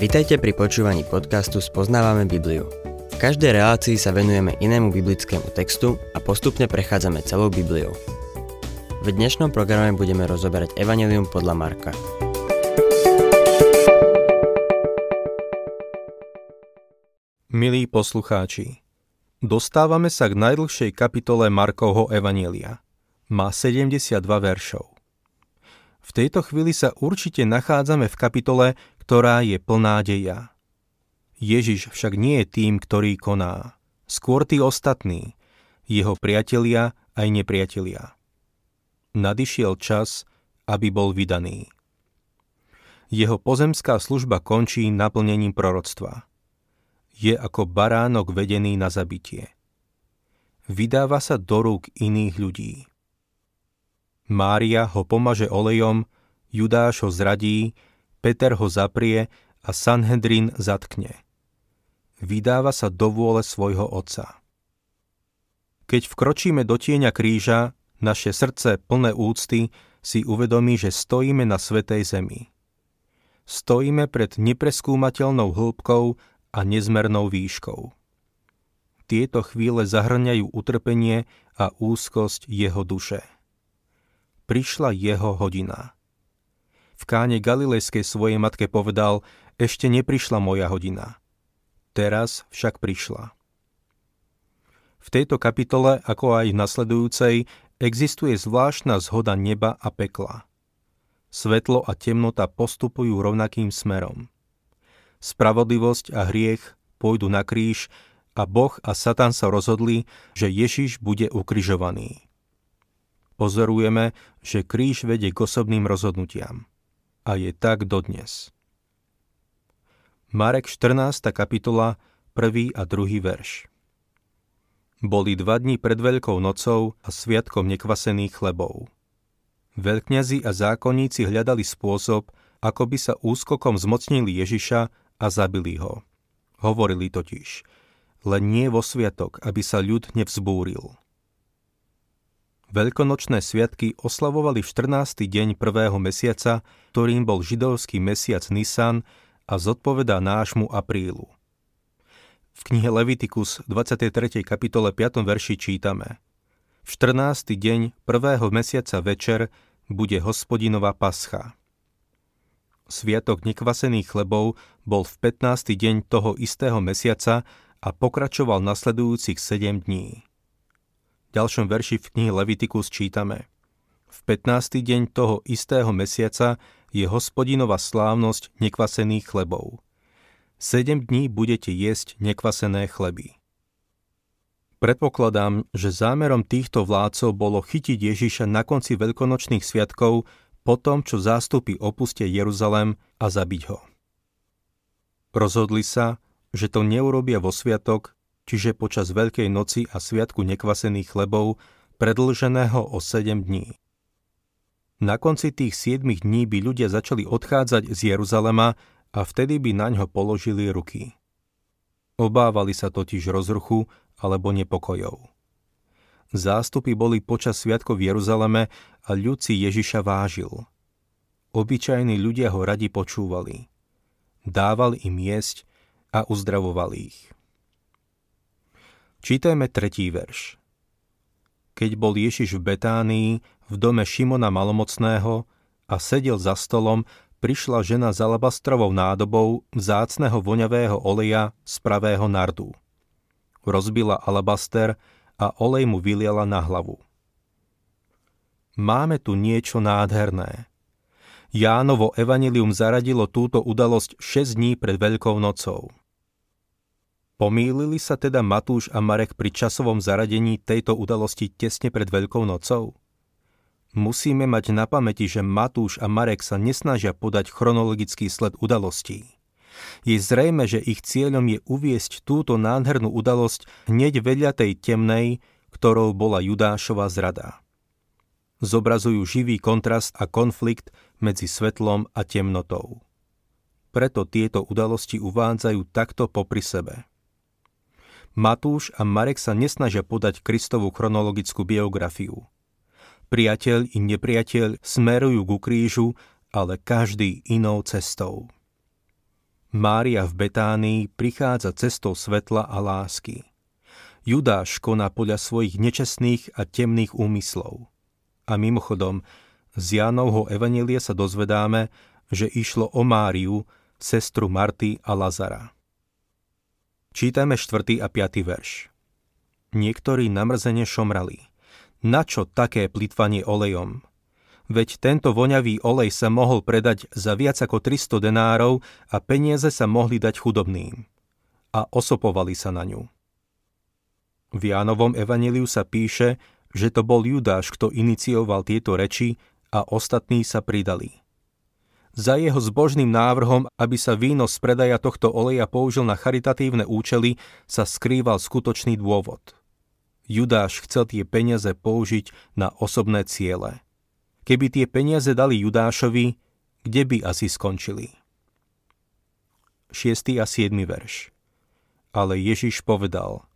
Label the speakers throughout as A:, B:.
A: Vitajte pri počúvaní podcastu Spoznávame Bibliu. V každej relácii sa venujeme inému biblickému textu a postupne prechádzame celou Bibliou. V dnešnom programe budeme rozoberať Evangelium podľa Marka.
B: Milí poslucháči, dostávame sa k najdlhšej kapitole Markovho Evanielia. Má 72 veršov. V tejto chvíli sa určite nachádzame v kapitole, ktorá je plná deja. Ježiš však nie je tým, ktorý koná. Skôr tí ostatní, jeho priatelia aj nepriatelia. Nadišiel čas, aby bol vydaný. Jeho pozemská služba končí naplnením proroctva. Je ako baránok vedený na zabitie. Vydáva sa do rúk iných ľudí. Mária ho pomaže olejom, Judáš ho zradí, Peter ho zaprie a Sanhedrin zatkne. Vydáva sa do vôle svojho otca. Keď vkročíme do tieňa kríža, naše srdce plné úcty si uvedomí, že stojíme na svetej zemi. Stojíme pred nepreskúmateľnou hĺbkou a nezmernou výškou. Tieto chvíle zahrňajú utrpenie a úzkosť jeho duše. Prišla jeho hodina v káne Galilejskej svojej matke povedal, ešte neprišla moja hodina. Teraz však prišla. V tejto kapitole, ako aj v nasledujúcej, existuje zvláštna zhoda neba a pekla. Svetlo a temnota postupujú rovnakým smerom. Spravodlivosť a hriech pôjdu na kríž a Boh a Satan sa rozhodli, že Ježiš bude ukrižovaný. Pozorujeme, že kríž vedie k osobným rozhodnutiam a je tak dodnes. Marek 14. kapitola, 1. a 2. verš. Boli dva dní pred Veľkou nocou a sviatkom nekvasených chlebov. Veľkňazi a zákonníci hľadali spôsob, ako by sa úskokom zmocnili Ježiša a zabili ho. Hovorili totiž, len nie vo sviatok, aby sa ľud nevzbúril. Veľkonočné sviatky oslavovali v 14. deň prvého mesiaca, ktorým bol židovský mesiac Nisan a zodpovedá nášmu aprílu. V knihe Levitikus 23. kapitole 5. verši čítame V 14. deň prvého mesiaca večer bude hospodinová pascha. Sviatok nekvasených chlebov bol v 15. deň toho istého mesiaca a pokračoval nasledujúcich 7 dní ďalšom verši v knihe Levitikus čítame V 15. deň toho istého mesiaca je hospodinová slávnosť nekvasených chlebov. Sedem dní budete jesť nekvasené chleby. Predpokladám, že zámerom týchto vládcov bolo chytiť Ježiša na konci veľkonočných sviatkov po tom, čo zástupy opustia Jeruzalem a zabiť ho. Rozhodli sa, že to neurobia vo sviatok, čiže počas Veľkej noci a Sviatku nekvasených chlebov, predlženého o 7 dní. Na konci tých 7 dní by ľudia začali odchádzať z Jeruzalema a vtedy by na ňo položili ruky. Obávali sa totiž rozruchu alebo nepokojov. Zástupy boli počas sviatkov v Jeruzaleme a ľud si Ježiša vážil. Obyčajní ľudia ho radi počúvali. Dával im jesť a uzdravoval ich. Čítajme tretí verš. Keď bol Ježiš v Betánii, v dome Šimona Malomocného a sedel za stolom, prišla žena s alabastrovou nádobou vzácného voňavého oleja z pravého nardu. Rozbila alabaster a olej mu vyliala na hlavu. Máme tu niečo nádherné. Jánovo evanilium zaradilo túto udalosť 6 dní pred Veľkou nocou. Pomýlili sa teda Matúš a Marek pri časovom zaradení tejto udalosti tesne pred Veľkou nocou? Musíme mať na pamäti, že Matúš a Marek sa nesnažia podať chronologický sled udalostí. Je zrejme, že ich cieľom je uviesť túto nádhernú udalosť hneď vedľa tej temnej, ktorou bola Judášova zrada. Zobrazujú živý kontrast a konflikt medzi svetlom a temnotou. Preto tieto udalosti uvádzajú takto popri sebe. Matúš a Marek sa nesnažia podať Kristovú chronologickú biografiu. Priateľ i nepriateľ smerujú ku krížu, ale každý inou cestou. Mária v Betánii prichádza cestou svetla a lásky. Judáš koná podľa svojich nečestných a temných úmyslov. A mimochodom, z Jánovho evanelia sa dozvedáme, že išlo o Máriu, sestru Marty a Lazara. Čítame 4. a 5. verš. Niektorí namrzene šomrali. Na čo také plitvanie olejom? Veď tento voňavý olej sa mohol predať za viac ako 300 denárov a peniaze sa mohli dať chudobným. A osopovali sa na ňu. V Jánovom evaníliu sa píše, že to bol Judáš, kto inicioval tieto reči a ostatní sa pridali. Za jeho zbožným návrhom, aby sa víno z predaja tohto oleja použil na charitatívne účely, sa skrýval skutočný dôvod. Judáš chcel tie peniaze použiť na osobné ciele. Keby tie peniaze dali Judášovi, kde by asi skončili? 6. a 7. verš Ale Ježiš povedal –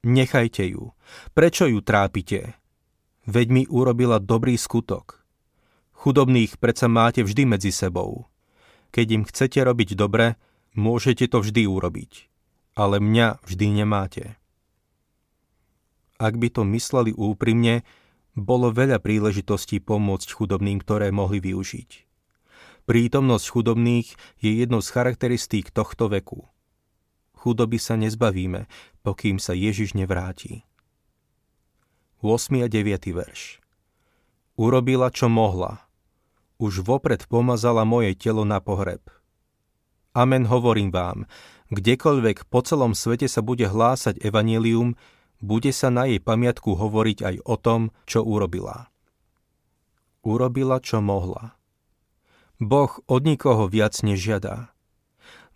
B: Nechajte ju. Prečo ju trápite? Veď mi urobila dobrý skutok. Chudobných predsa máte vždy medzi sebou. Keď im chcete robiť dobre, môžete to vždy urobiť. Ale mňa vždy nemáte. Ak by to mysleli úprimne, bolo veľa príležitostí pomôcť chudobným, ktoré mohli využiť. Prítomnosť chudobných je jednou z charakteristík tohto veku – Chudoby sa nezbavíme, pokým sa Ježiš nevráti. 8. a 9. verš Urobila, čo mohla. Už vopred pomazala moje telo na pohreb. Amen hovorím vám, kdekoľvek po celom svete sa bude hlásať evanelium, bude sa na jej pamiatku hovoriť aj o tom, čo urobila. Urobila, čo mohla. Boh od nikoho viac nežiadá.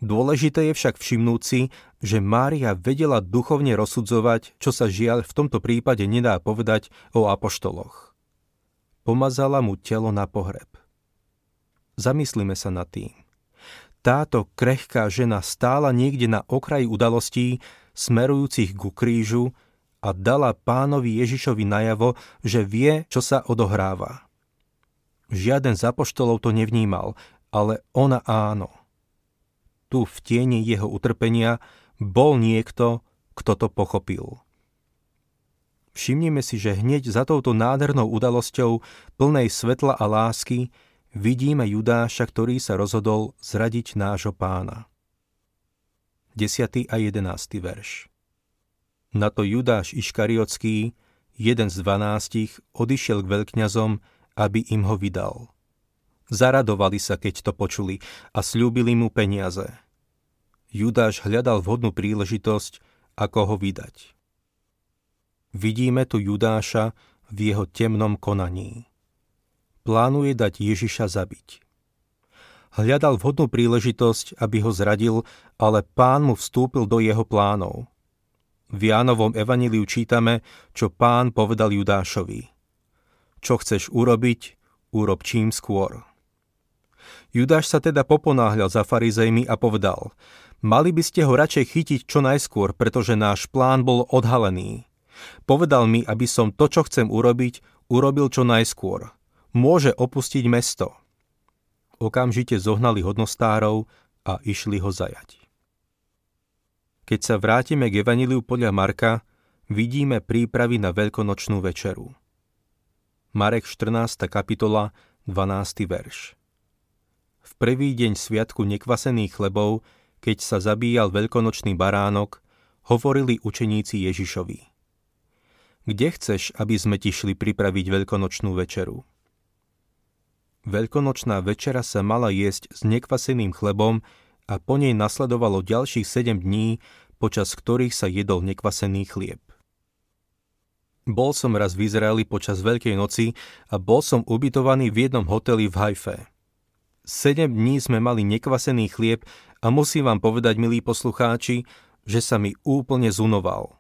B: Dôležité je však všimnúť si, že Mária vedela duchovne rozsudzovať, čo sa žiaľ v tomto prípade nedá povedať o apoštoloch. Pomazala mu telo na pohreb. Zamyslíme sa nad tým. Táto krehká žena stála niekde na okraji udalostí smerujúcich ku krížu a dala pánovi Ježišovi najavo, že vie, čo sa odohráva. Žiaden z apoštolov to nevnímal, ale ona áno – tu v tieni jeho utrpenia bol niekto, kto to pochopil. Všimnime si, že hneď za touto nádhernou udalosťou plnej svetla a lásky vidíme Judáša, ktorý sa rozhodol zradiť nášho pána. 10. a 11. verš Na to Judáš Iškariotský, jeden z dvanástich, odišiel k veľkňazom, aby im ho vydal. Zaradovali sa, keď to počuli a slúbili mu peniaze – Judáš hľadal vhodnú príležitosť, ako ho vydať. Vidíme tu Judáša v jeho temnom konaní. Plánuje dať Ježiša zabiť. Hľadal vhodnú príležitosť, aby ho zradil, ale pán mu vstúpil do jeho plánov. V Jánovom evaníliu čítame, čo pán povedal Judášovi. Čo chceš urobiť, urob čím skôr. Judáš sa teda poponáhľal za farizejmi a povedal, Mali by ste ho radšej chytiť čo najskôr, pretože náš plán bol odhalený. Povedal mi, aby som to, čo chcem urobiť, urobil čo najskôr. Môže opustiť mesto. Okamžite zohnali hodnostárov a išli ho zajať. Keď sa vrátime k Evaniliu podľa Marka, vidíme prípravy na veľkonočnú večeru. Marek 14. kapitola, 12. verš. V prvý deň sviatku nekvasených chlebov keď sa zabíjal veľkonočný baránok, hovorili učeníci Ježišovi. Kde chceš, aby sme ti šli pripraviť veľkonočnú večeru? Veľkonočná večera sa mala jesť s nekvaseným chlebom a po nej nasledovalo ďalších 7 dní, počas ktorých sa jedol nekvasený chlieb. Bol som raz v Izraeli počas Veľkej noci a bol som ubytovaný v jednom hoteli v Hajfe. Sedem dní sme mali nekvasený chlieb a musím vám povedať, milí poslucháči, že sa mi úplne zunoval.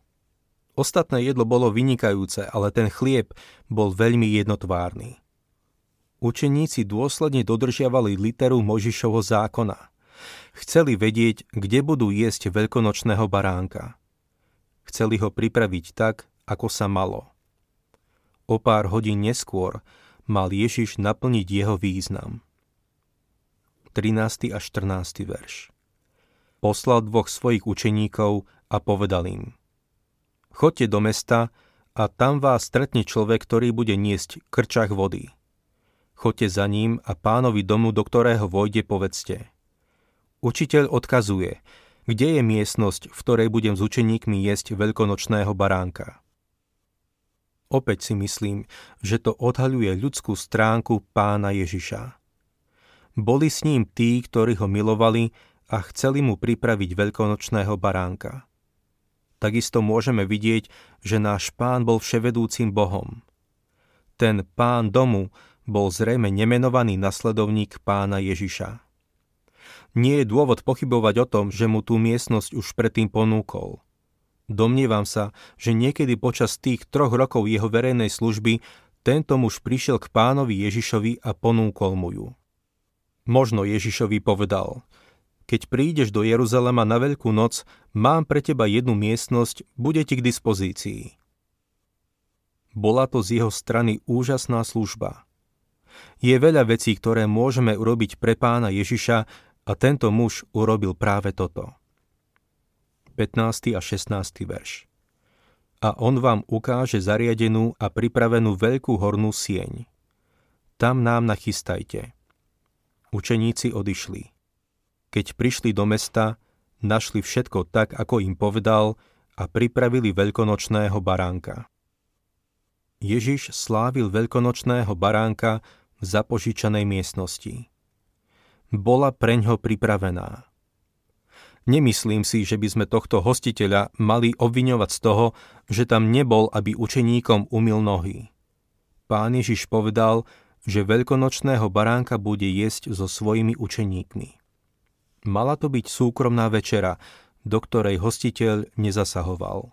B: Ostatné jedlo bolo vynikajúce, ale ten chlieb bol veľmi jednotvárny. Učeníci dôsledne dodržiavali literu Možišovho zákona. Chceli vedieť, kde budú jesť veľkonočného baránka. Chceli ho pripraviť tak, ako sa malo. O pár hodín neskôr mal Ježiš naplniť jeho význam. 13. a 14. verš. poslal dvoch svojich učeníkov a povedal im Chodte do mesta a tam vás stretne človek, ktorý bude niesť krčach vody. Chodte za ním a pánovi domu, do ktorého vojde, povedzte. Učiteľ odkazuje, kde je miestnosť, v ktorej budem s učeníkmi jesť veľkonočného baránka. Opäť si myslím, že to odhaľuje ľudskú stránku pána Ježiša. Boli s ním tí, ktorí ho milovali a chceli mu pripraviť veľkonočného baránka. Takisto môžeme vidieť, že náš pán bol vševedúcim Bohom. Ten pán domu bol zrejme nemenovaný nasledovník pána Ježiša. Nie je dôvod pochybovať o tom, že mu tú miestnosť už predtým ponúkol. Domnievam sa, že niekedy počas tých troch rokov jeho verejnej služby tento muž prišiel k pánovi Ježišovi a ponúkol mu ju. Možno Ježišovi povedal, keď prídeš do Jeruzalema na Veľkú noc, mám pre teba jednu miestnosť, bude ti k dispozícii. Bola to z jeho strany úžasná služba. Je veľa vecí, ktoré môžeme urobiť pre pána Ježiša a tento muž urobil práve toto. 15. a 16. verš. A on vám ukáže zariadenú a pripravenú veľkú hornú sieň. Tam nám nachystajte. Učeníci odišli. Keď prišli do mesta, našli všetko tak, ako im povedal a pripravili veľkonočného baránka. Ježiš slávil veľkonočného baránka zapožičanej miestnosti. Bola preňho pripravená. Nemyslím si, že by sme tohto hostiteľa mali obviňovať z toho, že tam nebol, aby učeníkom umil nohy. Pán Ježiš povedal, že veľkonočného baránka bude jesť so svojimi učeníkmi. Mala to byť súkromná večera, do ktorej hostiteľ nezasahoval.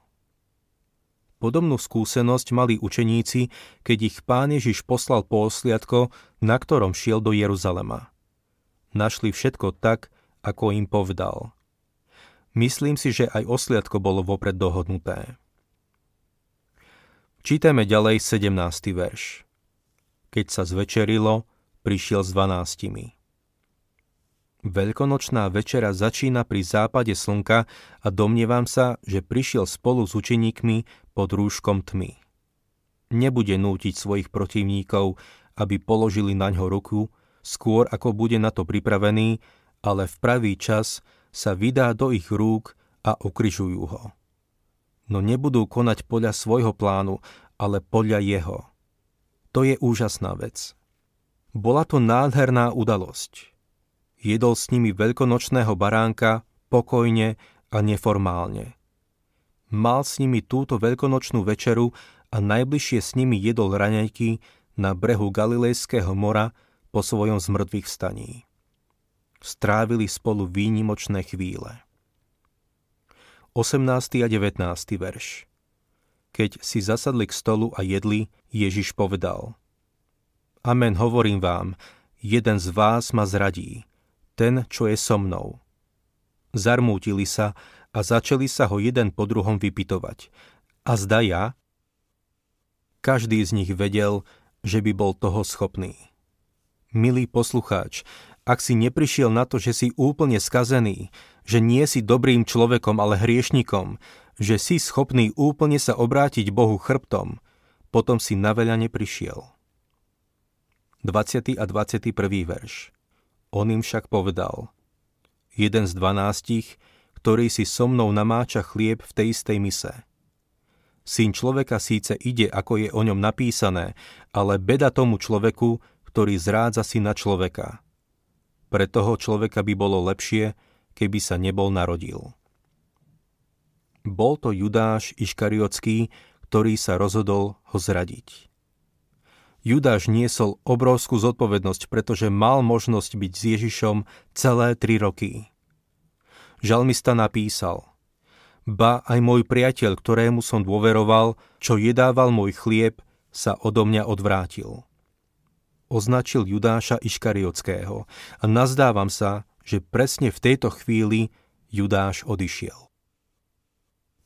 B: Podobnú skúsenosť mali učeníci, keď ich pán Ježiš poslal po osliadko, na ktorom šiel do Jeruzalema. Našli všetko tak, ako im povedal – Myslím si, že aj osliadko bolo vopred dohodnuté. Čítame ďalej 17. verš. Keď sa zvečerilo, prišiel s dvanáctimi. Veľkonočná večera začína pri západe slnka a domnievam sa, že prišiel spolu s učeníkmi pod rúškom tmy. Nebude nútiť svojich protivníkov, aby položili na ňo ruku, skôr ako bude na to pripravený, ale v pravý čas sa vydá do ich rúk a ukrižujú ho. No nebudú konať podľa svojho plánu, ale podľa jeho. To je úžasná vec. Bola to nádherná udalosť. Jedol s nimi veľkonočného baránka pokojne a neformálne. Mal s nimi túto veľkonočnú večeru a najbližšie s nimi jedol raňajky na brehu Galilejského mora po svojom zmrtvých vstaní strávili spolu výnimočné chvíle. 18. a 19. verš Keď si zasadli k stolu a jedli, Ježiš povedal Amen, hovorím vám, jeden z vás ma zradí, ten, čo je so mnou. Zarmútili sa a začali sa ho jeden po druhom vypitovať. A zda ja? Každý z nich vedel, že by bol toho schopný. Milý poslucháč, ak si neprišiel na to, že si úplne skazený, že nie si dobrým človekom, ale hriešnikom, že si schopný úplne sa obrátiť Bohu chrbtom, potom si na veľa neprišiel. 20. a 21. verš On im však povedal, jeden z dvanástich, ktorý si so mnou namáča chlieb v tej istej mise. Syn človeka síce ide, ako je o ňom napísané, ale beda tomu človeku, ktorý zrádza syna človeka. Pre toho človeka by bolo lepšie, keby sa nebol narodil. Bol to Judáš Iškariotský, ktorý sa rozhodol ho zradiť. Judáš niesol obrovskú zodpovednosť, pretože mal možnosť byť s Ježišom celé tri roky. Žalmista napísal Ba aj môj priateľ, ktorému som dôveroval, čo jedával môj chlieb, sa odo mňa odvrátil označil Judáša Iškariotského a nazdávam sa, že presne v tejto chvíli Judáš odišiel.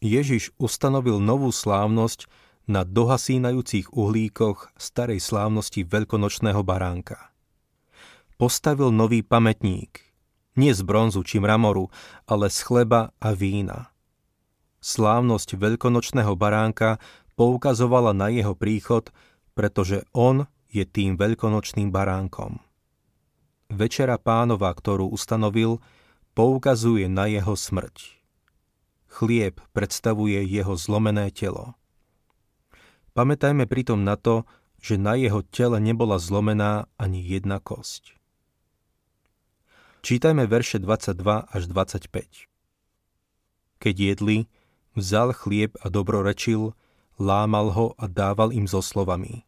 B: Ježiš ustanovil novú slávnosť na dohasínajúcich uhlíkoch starej slávnosti veľkonočného baránka. Postavil nový pamätník, Nie z bronzu či mramoru, ale z chleba a vína. Slávnosť veľkonočného baránka poukazovala na jeho príchod, pretože on je tým veľkonočným baránkom. Večera pánova, ktorú ustanovil, poukazuje na jeho smrť. Chlieb predstavuje jeho zlomené telo. Pamätajme pritom na to, že na jeho tele nebola zlomená ani jedna kosť. Čítajme verše 22 až 25. Keď jedli, vzal chlieb a dobrorečil, lámal ho a dával im so slovami.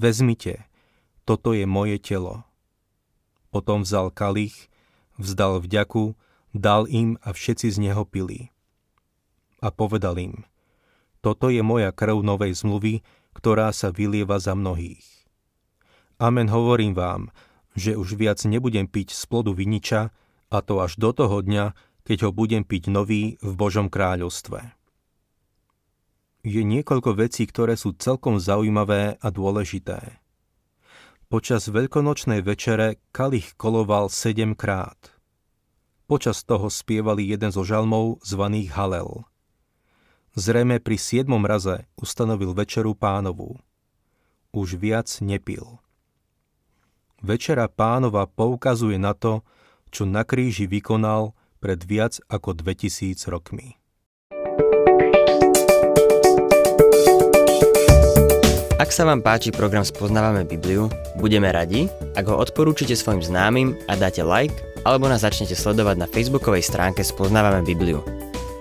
B: Vezmite, toto je moje telo. Potom vzal kalich, vzdal vďaku, dal im a všetci z neho pili. A povedal im, toto je moja krv novej zmluvy, ktorá sa vylieva za mnohých. Amen hovorím vám, že už viac nebudem piť z plodu viniča, a to až do toho dňa, keď ho budem piť nový v Božom kráľovstve. Je niekoľko vecí, ktoré sú celkom zaujímavé a dôležité. Počas veľkonočnej večere kalich koloval sedemkrát. Počas toho spievali jeden zo žalmov zvaných Halel. Zrejme pri siedmom raze ustanovil večeru pánovu. Už viac nepil. Večera pánova poukazuje na to, čo na kríži vykonal pred viac ako 2000 rokmi.
A: Ak sa vám páči program Spoznávame Bibliu, budeme radi, ak ho odporúčite svojim známym a dáte like, alebo nás začnete sledovať na facebookovej stránke Spoznávame Bibliu